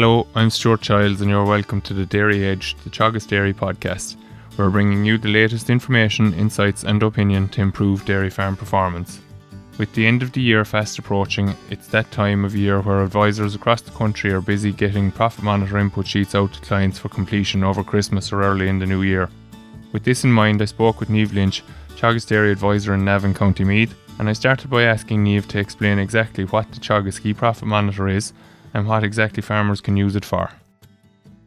Hello, I'm Stuart Childs, and you're welcome to the Dairy Edge, the Teagasc Dairy podcast. We're bringing you the latest information, insights, and opinion to improve dairy farm performance. With the end of the year fast approaching, it's that time of year where advisors across the country are busy getting profit monitor input sheets out to clients for completion over Christmas or early in the new year. With this in mind, I spoke with Niamh Lynch, Teagasc Dairy Advisor in Navan, County Meath, and I started by asking Niamh to explain exactly what the Teagasc eProfit Monitor is and what exactly farmers can use it for.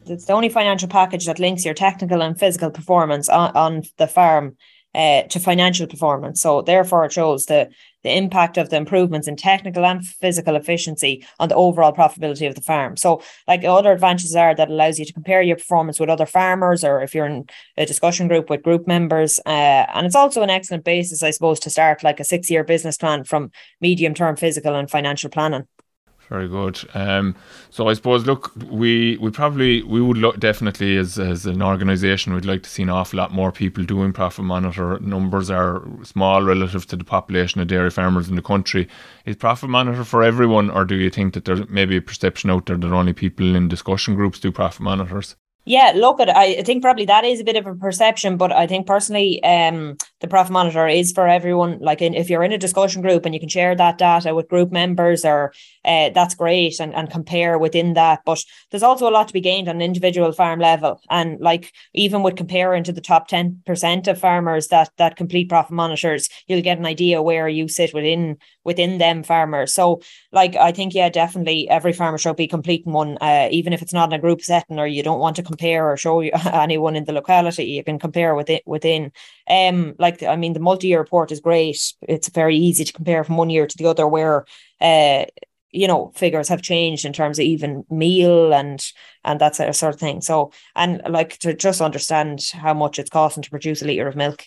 It's the only financial package that links your technical and physical performance on, on the farm uh, to financial performance. So therefore, it shows the the impact of the improvements in technical and physical efficiency on the overall profitability of the farm. So, like other advantages are that allows you to compare your performance with other farmers, or if you're in a discussion group with group members. Uh, and it's also an excellent basis, I suppose, to start like a six year business plan from medium term physical and financial planning. Very good. Um, so I suppose, look, we we probably we would look definitely as as an organisation, we'd like to see an awful lot more people doing profit monitor. Numbers are small relative to the population of dairy farmers in the country. Is profit monitor for everyone, or do you think that there's maybe a perception out there that only people in discussion groups do profit monitors? Yeah, look at I think probably that is a bit of a perception, but I think personally, um, the profit monitor is for everyone. Like, in, if you're in a discussion group and you can share that data with group members, or uh, that's great, and and compare within that. But there's also a lot to be gained on an individual farm level, and like even with comparing to the top ten percent of farmers that that complete profit monitors, you'll get an idea where you sit within within them farmers. So, like, I think yeah, definitely every farmer should be completing one, uh, even if it's not in a group setting or you don't want to compare or show you anyone in the locality you can compare with it within. Um like i mean the multi-year report is great. It's very easy to compare from one year to the other where uh you know figures have changed in terms of even meal and and that sort of thing. So and like to just understand how much it's costing to produce a liter of milk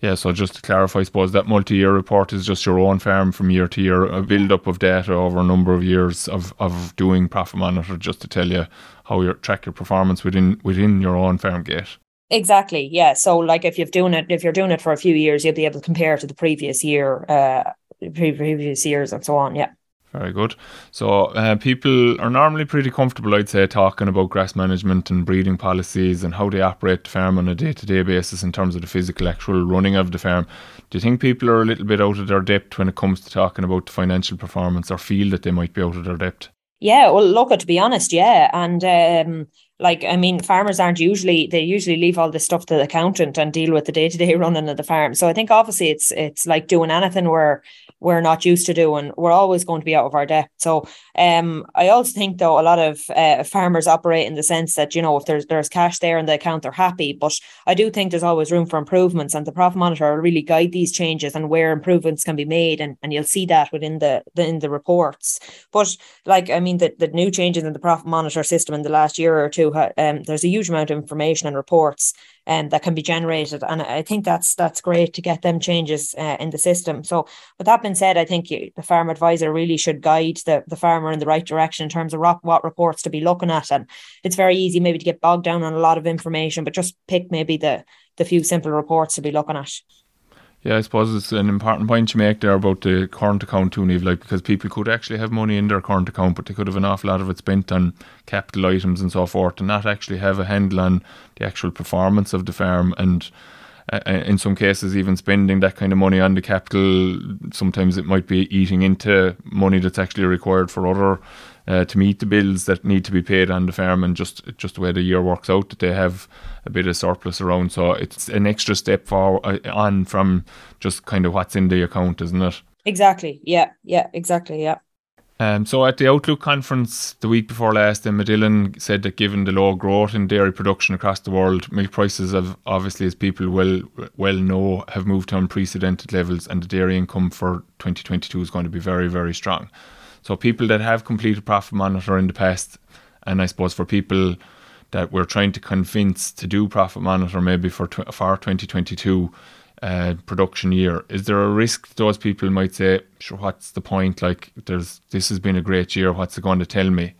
yeah, so just to clarify, I suppose that multi-year report is just your own farm from year to year, a build-up of data over a number of years of, of doing profit monitor, just to tell you how you track your performance within within your own farm gate. Exactly. Yeah. So, like, if you've doing it, if you're doing it for a few years, you'll be able to compare to the previous year, uh, previous years, and so on. Yeah. Very good. So uh, people are normally pretty comfortable, I'd say, talking about grass management and breeding policies and how they operate the farm on a day-to-day basis in terms of the physical, actual running of the farm. Do you think people are a little bit out of their depth when it comes to talking about the financial performance, or feel that they might be out of their depth? Yeah, well, look, to be honest, yeah, and um, like I mean, farmers aren't usually they usually leave all this stuff to the accountant and deal with the day to day running of the farm. So I think obviously it's it's like doing anything where we're not used to doing. We're always going to be out of our depth. So um, I also think though a lot of uh, farmers operate in the sense that you know if there's there's cash there in the account they're happy. But I do think there's always room for improvements, and the profit monitor will really guide these changes and where improvements can be made, and, and you'll see that within the, the in the reports. But like I mean the the new changes in the profit monitor system in the last year or two, um, there's a huge amount of information and reports um, that can be generated. And I think that's that's great to get them changes uh, in the system. So, with that being said, I think you, the farm advisor really should guide the, the farmer in the right direction in terms of what, what reports to be looking at. And it's very easy maybe to get bogged down on a lot of information, but just pick maybe the the few simple reports to be looking at. Yeah, I suppose it's an important point you make there about the current account too, Niamh, like because people could actually have money in their current account, but they could have an awful lot of it spent on capital items and so forth, and not actually have a handle on the actual performance of the farm and uh, uh, in some cases even spending that kind of money on the capital. Sometimes it might be eating into money that's actually required for other uh, to meet the bills that need to be paid on the farm and just just the way the year works out that they have a bit of surplus around so it's an extra step forward uh, on from just kind of what's in the account isn't it? Exactly. Yeah. Yeah. Exactly. Yeah. Um, so at the Outlook conference the week before last, then Medillen said that given the low growth in dairy production across the world, milk prices have obviously, as people well well know, have moved to unprecedented levels, and the dairy income for 2022 is going to be very very strong. So people that have completed profit monitor in the past, and I suppose for people that we're trying to convince to do profit monitor maybe for tw- for 2022 uh, production year. Is there a risk those people might say, sure, what's the point? Like, there's this has been a great year. What's it going to tell me?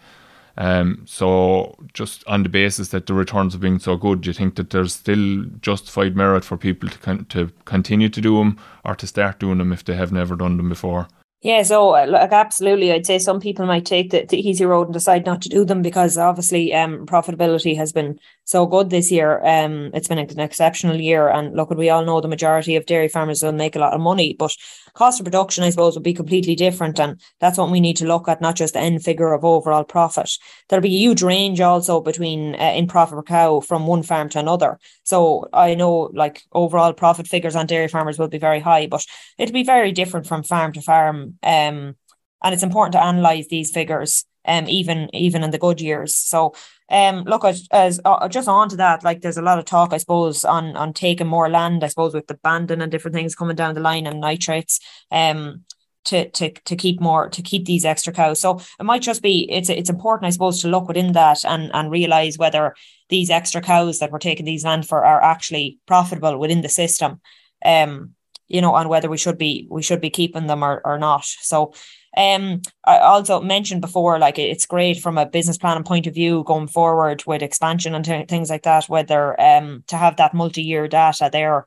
Um, so, just on the basis that the returns have been so good, do you think that there's still justified merit for people to con- to continue to do them or to start doing them if they have never done them before? Yeah, so uh, like absolutely, I'd say some people might take the, the easy road and decide not to do them because obviously um, profitability has been so good this year. Um, it's been an exceptional year, and look, we all know the majority of dairy farmers will make a lot of money, but cost of production, I suppose, would be completely different, and that's what we need to look at, not just the end figure of overall profit. There'll be a huge range also between uh, in profit per cow from one farm to another. So I know like overall profit figures on dairy farmers will be very high, but it'll be very different from farm to farm um, and it's important to analyze these figures, um, even even in the good years. So, um, look at as uh, just on to that, like there's a lot of talk, I suppose, on on taking more land, I suppose, with the banding and different things coming down the line and nitrates, um, to to to keep more to keep these extra cows. So it might just be it's it's important, I suppose, to look within that and and realize whether these extra cows that we're taking these land for are actually profitable within the system. Um, you know, on whether we should be we should be keeping them or, or not. So um I also mentioned before, like it's great from a business planning point of view going forward with expansion and t- things like that, whether um to have that multi-year data there.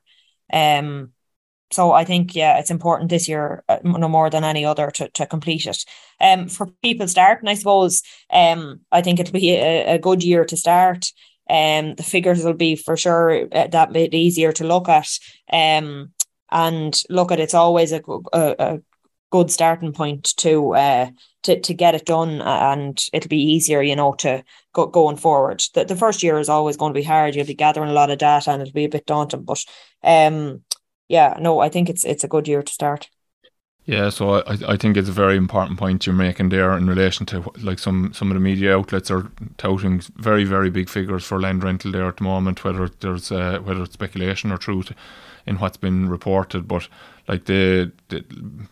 Um so I think yeah, it's important this year uh, no more than any other to, to complete it. Um, for people starting, I suppose, um, I think it'll be a, a good year to start. Um, the figures will be for sure uh, that bit easier to look at. Um, and look at it's always a, a, a good starting point to uh to, to get it done and it'll be easier you know to go going forward. The, the first year is always going to be hard. You'll be gathering a lot of data and it'll be a bit daunting but um yeah no i think it's it's a good year to start. Yeah, so I, I think it's a very important point you're making there in relation to like some some of the media outlets are touting very very big figures for land rental there at the moment, whether there's uh, whether it's speculation or truth in what's been reported, but like the, the,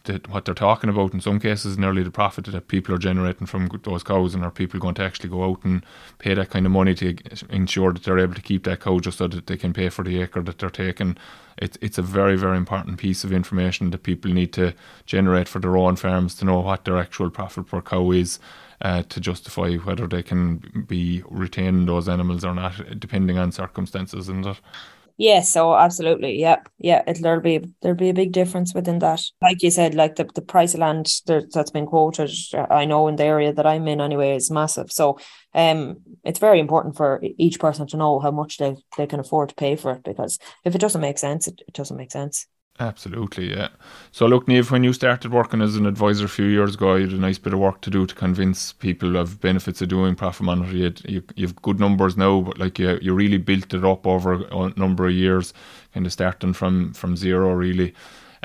the, what they're talking about in some cases nearly the profit that people are generating from those cows and are people going to actually go out and pay that kind of money to ensure that they're able to keep that cow just so that they can pay for the acre that they're taking. It's it's a very very important piece of information that people need to generate for their own farms to know what their actual profit per cow is uh, to justify whether they can be retaining those animals or not depending on circumstances and that Yes, so absolutely, yeah, yeah. It'll there'll be there'll be a big difference within that. Like you said, like the, the price of land that's been quoted, I know in the area that I'm in anyway is massive. So, um, it's very important for each person to know how much they they can afford to pay for it because if it doesn't make sense, it, it doesn't make sense. Absolutely, yeah. So, look, Niamh, when you started working as an advisor a few years ago, you had a nice bit of work to do to convince people of benefits of doing profit monitor. You, you, you have good numbers now, but like you, you really built it up over a number of years, kind of starting from from zero, really.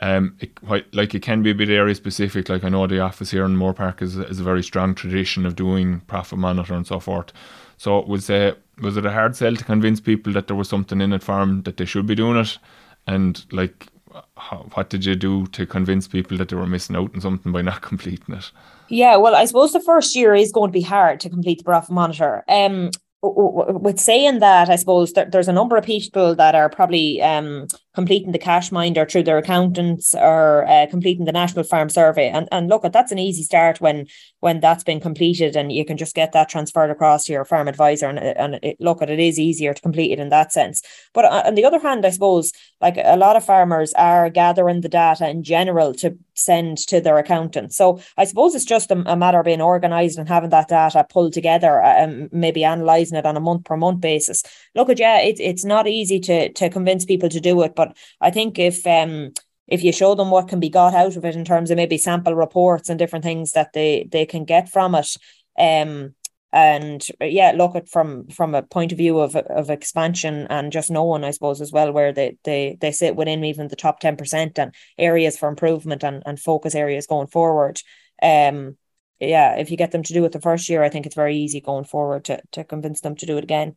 Um, it, like it can be a bit area specific. Like I know the office here in Moorepark is, is a very strong tradition of doing profit monitor and so forth. So, was uh, was it a hard sell to convince people that there was something in it for them that they should be doing it? And like how, what did you do to convince people that they were missing out on something by not completing it? Yeah, well, I suppose the first year is going to be hard to complete the profit monitor. Um, with saying that, I suppose there, there's a number of people that are probably um, completing the cash minder through their accountants or uh, completing the national farm survey. And and look at that's an easy start when when that's been completed and you can just get that transferred across to your farm advisor. And, and it, look at it is easier to complete it in that sense. But uh, on the other hand i suppose like a lot of farmers are gathering the data in general to send to their accountant so i suppose it's just a, a matter of being organized and having that data pulled together uh, and maybe analyzing it on a month per month basis. Look at yeah it, it's not easy to to convince people to do it but I think if um if you show them what can be got out of it in terms of maybe sample reports and different things that they they can get from it, um and yeah look at from from a point of view of of expansion and just knowing i suppose as well where they they they sit within even the top 10% and areas for improvement and, and focus areas going forward. Um yeah if you get them to do it the first year i think it's very easy going forward to to convince them to do it again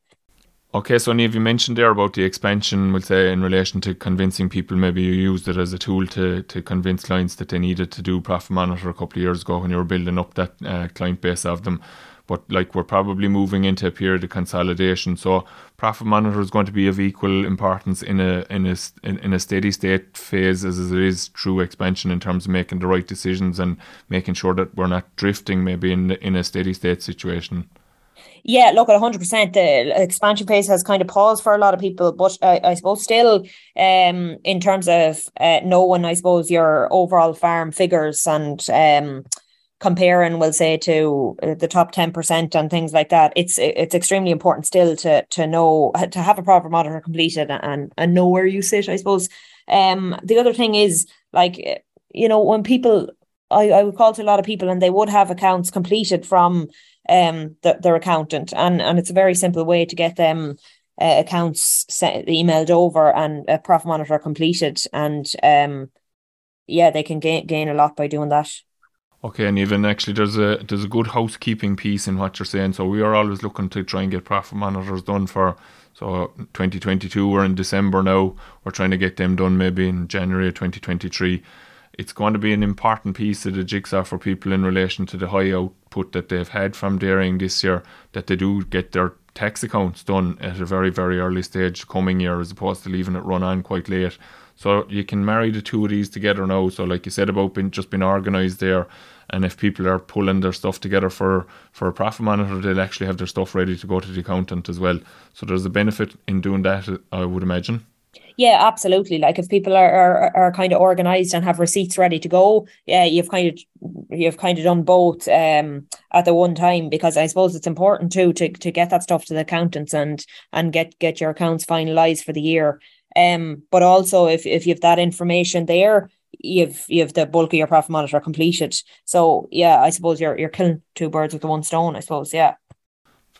Okay, so Niamh, you mentioned there about the expansion, we'll say, in relation to convincing people. Maybe you used it as a tool to, to convince clients that they needed to do Profit Monitor a couple of years ago when you were building up that uh, client base of them. But like we're probably moving into a period of consolidation, so Profit Monitor is going to be of equal importance in a in a in a steady state phase as it is true expansion in terms of making the right decisions and making sure that we're not drifting maybe in in a steady state situation. Yeah, look at 100%. The expansion phase has kind of paused for a lot of people, but I, I suppose still, um, in terms of uh, knowing, I suppose, your overall farm figures and um, comparing, we'll say, to uh, the top 10% and things like that, it's it's extremely important still to to know, to have a profit monitor completed and, and know where you sit, I suppose. Um, the other thing is, like, you know, when people, I, I would call to a lot of people and they would have accounts completed from um the, their accountant and and it's a very simple way to get them uh, accounts sent, emailed over and a profit monitor completed and um yeah they can gain gain a lot by doing that Okay, and even actually, there's a there's a good housekeeping piece in what you're saying. So we are always looking to try and get profit monitors done for. So 2022, we're in December now. We're trying to get them done maybe in January 2023 it's going to be an important piece of the jigsaw for people in relation to the high output that they've had from dairying this year, that they do get their tax accounts done at a very, very early stage coming year as opposed to leaving it run on quite late. So you can marry the two of these together now. So like you said about being just being organised there, and if people are pulling their stuff together for for a profit monitor, they'll actually have their stuff ready to go to the accountant as well. So there's a benefit in doing that, I would imagine. Yeah, absolutely. Like if people are, are are kind of organized and have receipts ready to go, yeah, you've kind of you've kind of done both um at the one time because I suppose it's important too to to get that stuff to the accountants and and get get your accounts finalized for the year. Um, but also if if you've that information there, you've you've the bulk of your profit monitor completed. So yeah, I suppose you're you're killing two birds with the one stone. I suppose yeah.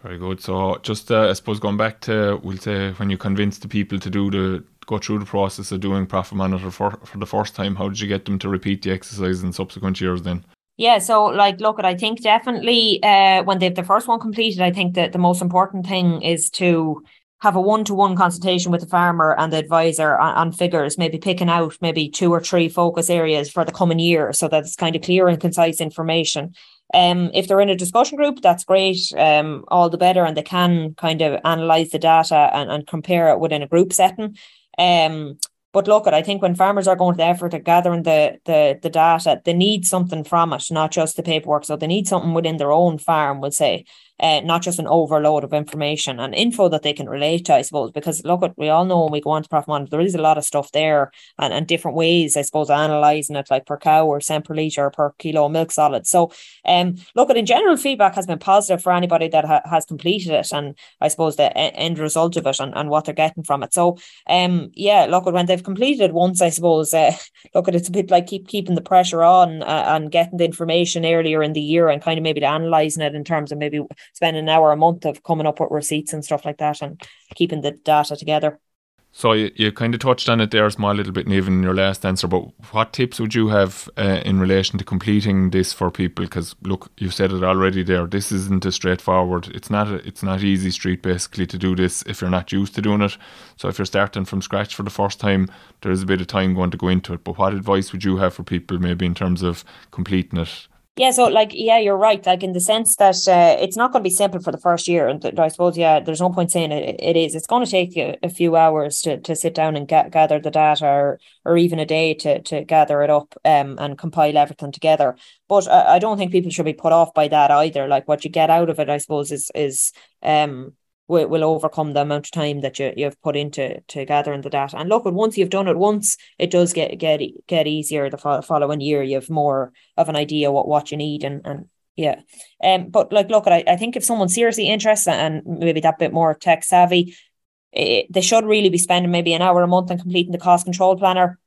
Very good. So just uh, I suppose going back to we'll say when you convince the people to do the go through the process of doing profit monitor for for the first time, how did you get them to repeat the exercise in subsequent years then? Yeah, so like look at I think definitely uh when they've the first one completed, I think that the most important thing is to have a one-to-one consultation with the farmer and the advisor on, on, figures, maybe picking out maybe two or three focus areas for the coming year so that it's kind of clear and concise information. Um, if they're in a discussion group, that's great. Um, all the better, and they can kind of analyze the data and, and compare it within a group setting. Um, but look, at I think when farmers are going to the effort of gathering the, the the data, they need something from it, not just the paperwork. So they need something within their own farm, would say, uh, not just an overload of information and info that they can relate to, I suppose, because look at we all know when we go on to Profit Monitor, there is a lot of stuff there and, and different ways, I suppose, analysing it like per cow or cent per litre or per kilo of milk solid. So um look at in general feedback has been positive for anybody that ha- has completed it and I suppose the end result of it and, and what they're getting from it. So um yeah, look at when they've completed it once, I suppose, uh, look at it's a bit like keep keeping the pressure on uh, and getting the information earlier in the year and kind of maybe analysing it in terms of maybe spend an hour a month of coming up with receipts and stuff like that and keeping the data together. So you, you kind of touched on it there a small little bit, even in your last answer. But what tips would you have uh, in relation to completing this for people? Because look, you said it already there. This isn't a straightforward. It's not. A, it's not easy street basically to do this if you're not used to doing it. So if you're starting from scratch for the first time, there is a bit of time going to go into it. But what advice would you have for people, maybe in terms of completing it yeah, so like, yeah, you're right. Like in the sense that uh, it's not going to be simple for the first year, and th- I suppose, yeah, there's no point saying it, it is. It's going to take you a few hours to, to sit down and ga- gather the data, or, or even a day to to gather it up um, and compile everything together. But I, I don't think people should be put off by that either. Like what you get out of it, I suppose, is is um will, will overcome the amount of time that you, you've put into to gathering the data. And look, once you've done it once, it does get get get easier the following year. You have more of an idea what, what you need and, and yeah. Um, but like, look, I, I think if someone's seriously interested and maybe that bit more tech savvy, it, they should really be spending maybe an hour a month on completing the cost control planner.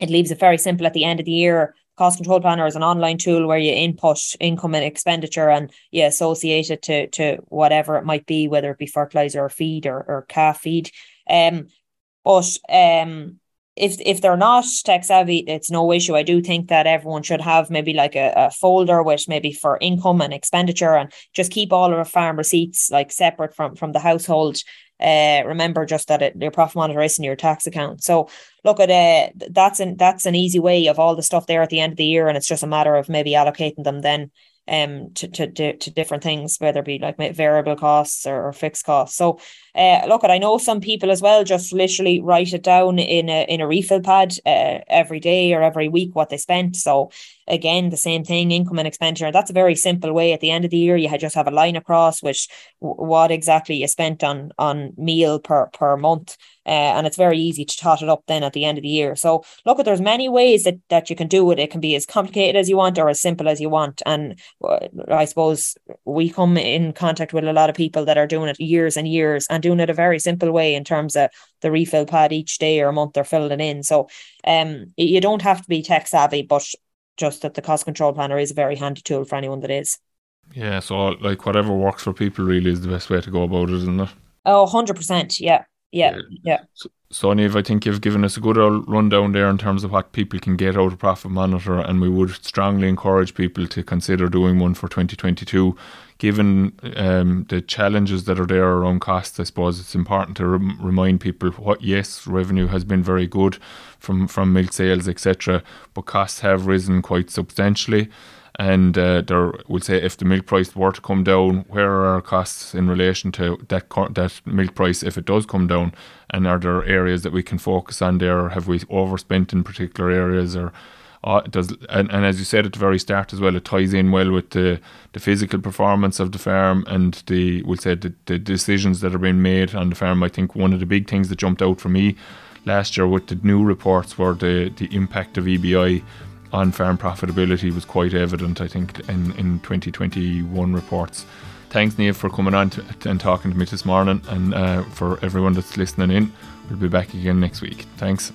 It leaves it very simple at the end of the year cost control planner is an online tool where you input income and expenditure and you associate it to to whatever it might be, whether it be fertilizer or feed or, or calf feed. Um, but um, if if they're not tech savvy, it's no issue. I do think that everyone should have maybe like a, a folder which maybe for income and expenditure and just keep all of our farm receipts like separate from from the household uh, remember just that it, your profit monitor is in your tax account. So look at uh, that's an that's an easy way of all the stuff there at the end of the year, and it's just a matter of maybe allocating them then um to, to, to different things, whether it be like variable costs or, or fixed costs. So uh, look, at I know some people as well just literally write it down in a in a refill pad uh, every day or every week what they spent. So again, the same thing, income and expenditure. That's a very simple way. At the end of the year, you just have a line across which what exactly you spent on on meal per per month. Uh, and it's very easy to tot it up then at the end of the year. So look, at there's many ways that that you can do it. It can be as complicated as you want or as simple as you want. And I suppose we come in contact with a lot of people that are doing it years and years and doing it a very simple way in terms of the refill pad each day or a month they're filling in. So um, you don't have to be tech savvy, but just that the cost control planner is a very handy tool for anyone that is. Yeah, so like whatever works for people really is the best way to go about it, isn't it? Oh, 100%. Yeah. Yeah. Yeah. So, so Niamh, I think you've given us a good rundown there in terms of what people can get out of Profit Monitor, and we would strongly encourage people to consider doing one for 2022 given um, the challenges that are there around costs, I suppose it's important to rem- remind people what yes, revenue has been very good from from milk sales, etc., but costs have risen quite substantially. And uh, there, we'll say if the milk price were to come down, where are our costs in relation to that that milk price if it does come down? And are there areas that we can focus on there? Have we overspent in particular areas, or uh, does and, and as you said at the very start as well, it ties in well with the, the physical performance of the farm and the we'll say the, the decisions that are being made on the farm. I think one of the big things that jumped out for me last year with the new reports were the, the impact of EBI on farm profitability was quite evident, I think, in, in 2021 reports. Thanks, Niamh, for coming on to, and talking to me this morning, and uh, for everyone that's listening in. We'll be back again next week. Thanks.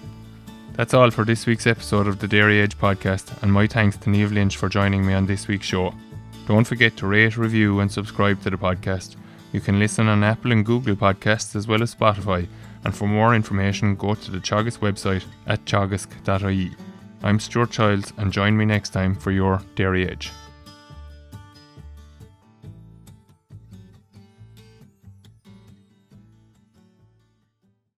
That's all for this week's episode of the Dairy Edge podcast, and my thanks to Niamh Lynch for joining me on this week's show. Don't forget to rate, review, and subscribe to the podcast. You can listen on Apple and Google podcasts as well as Spotify, and for more information, go to the Teagasc website at teagasc.ie. I'm Stuart Childs, and join me next time for your Dairy Edge.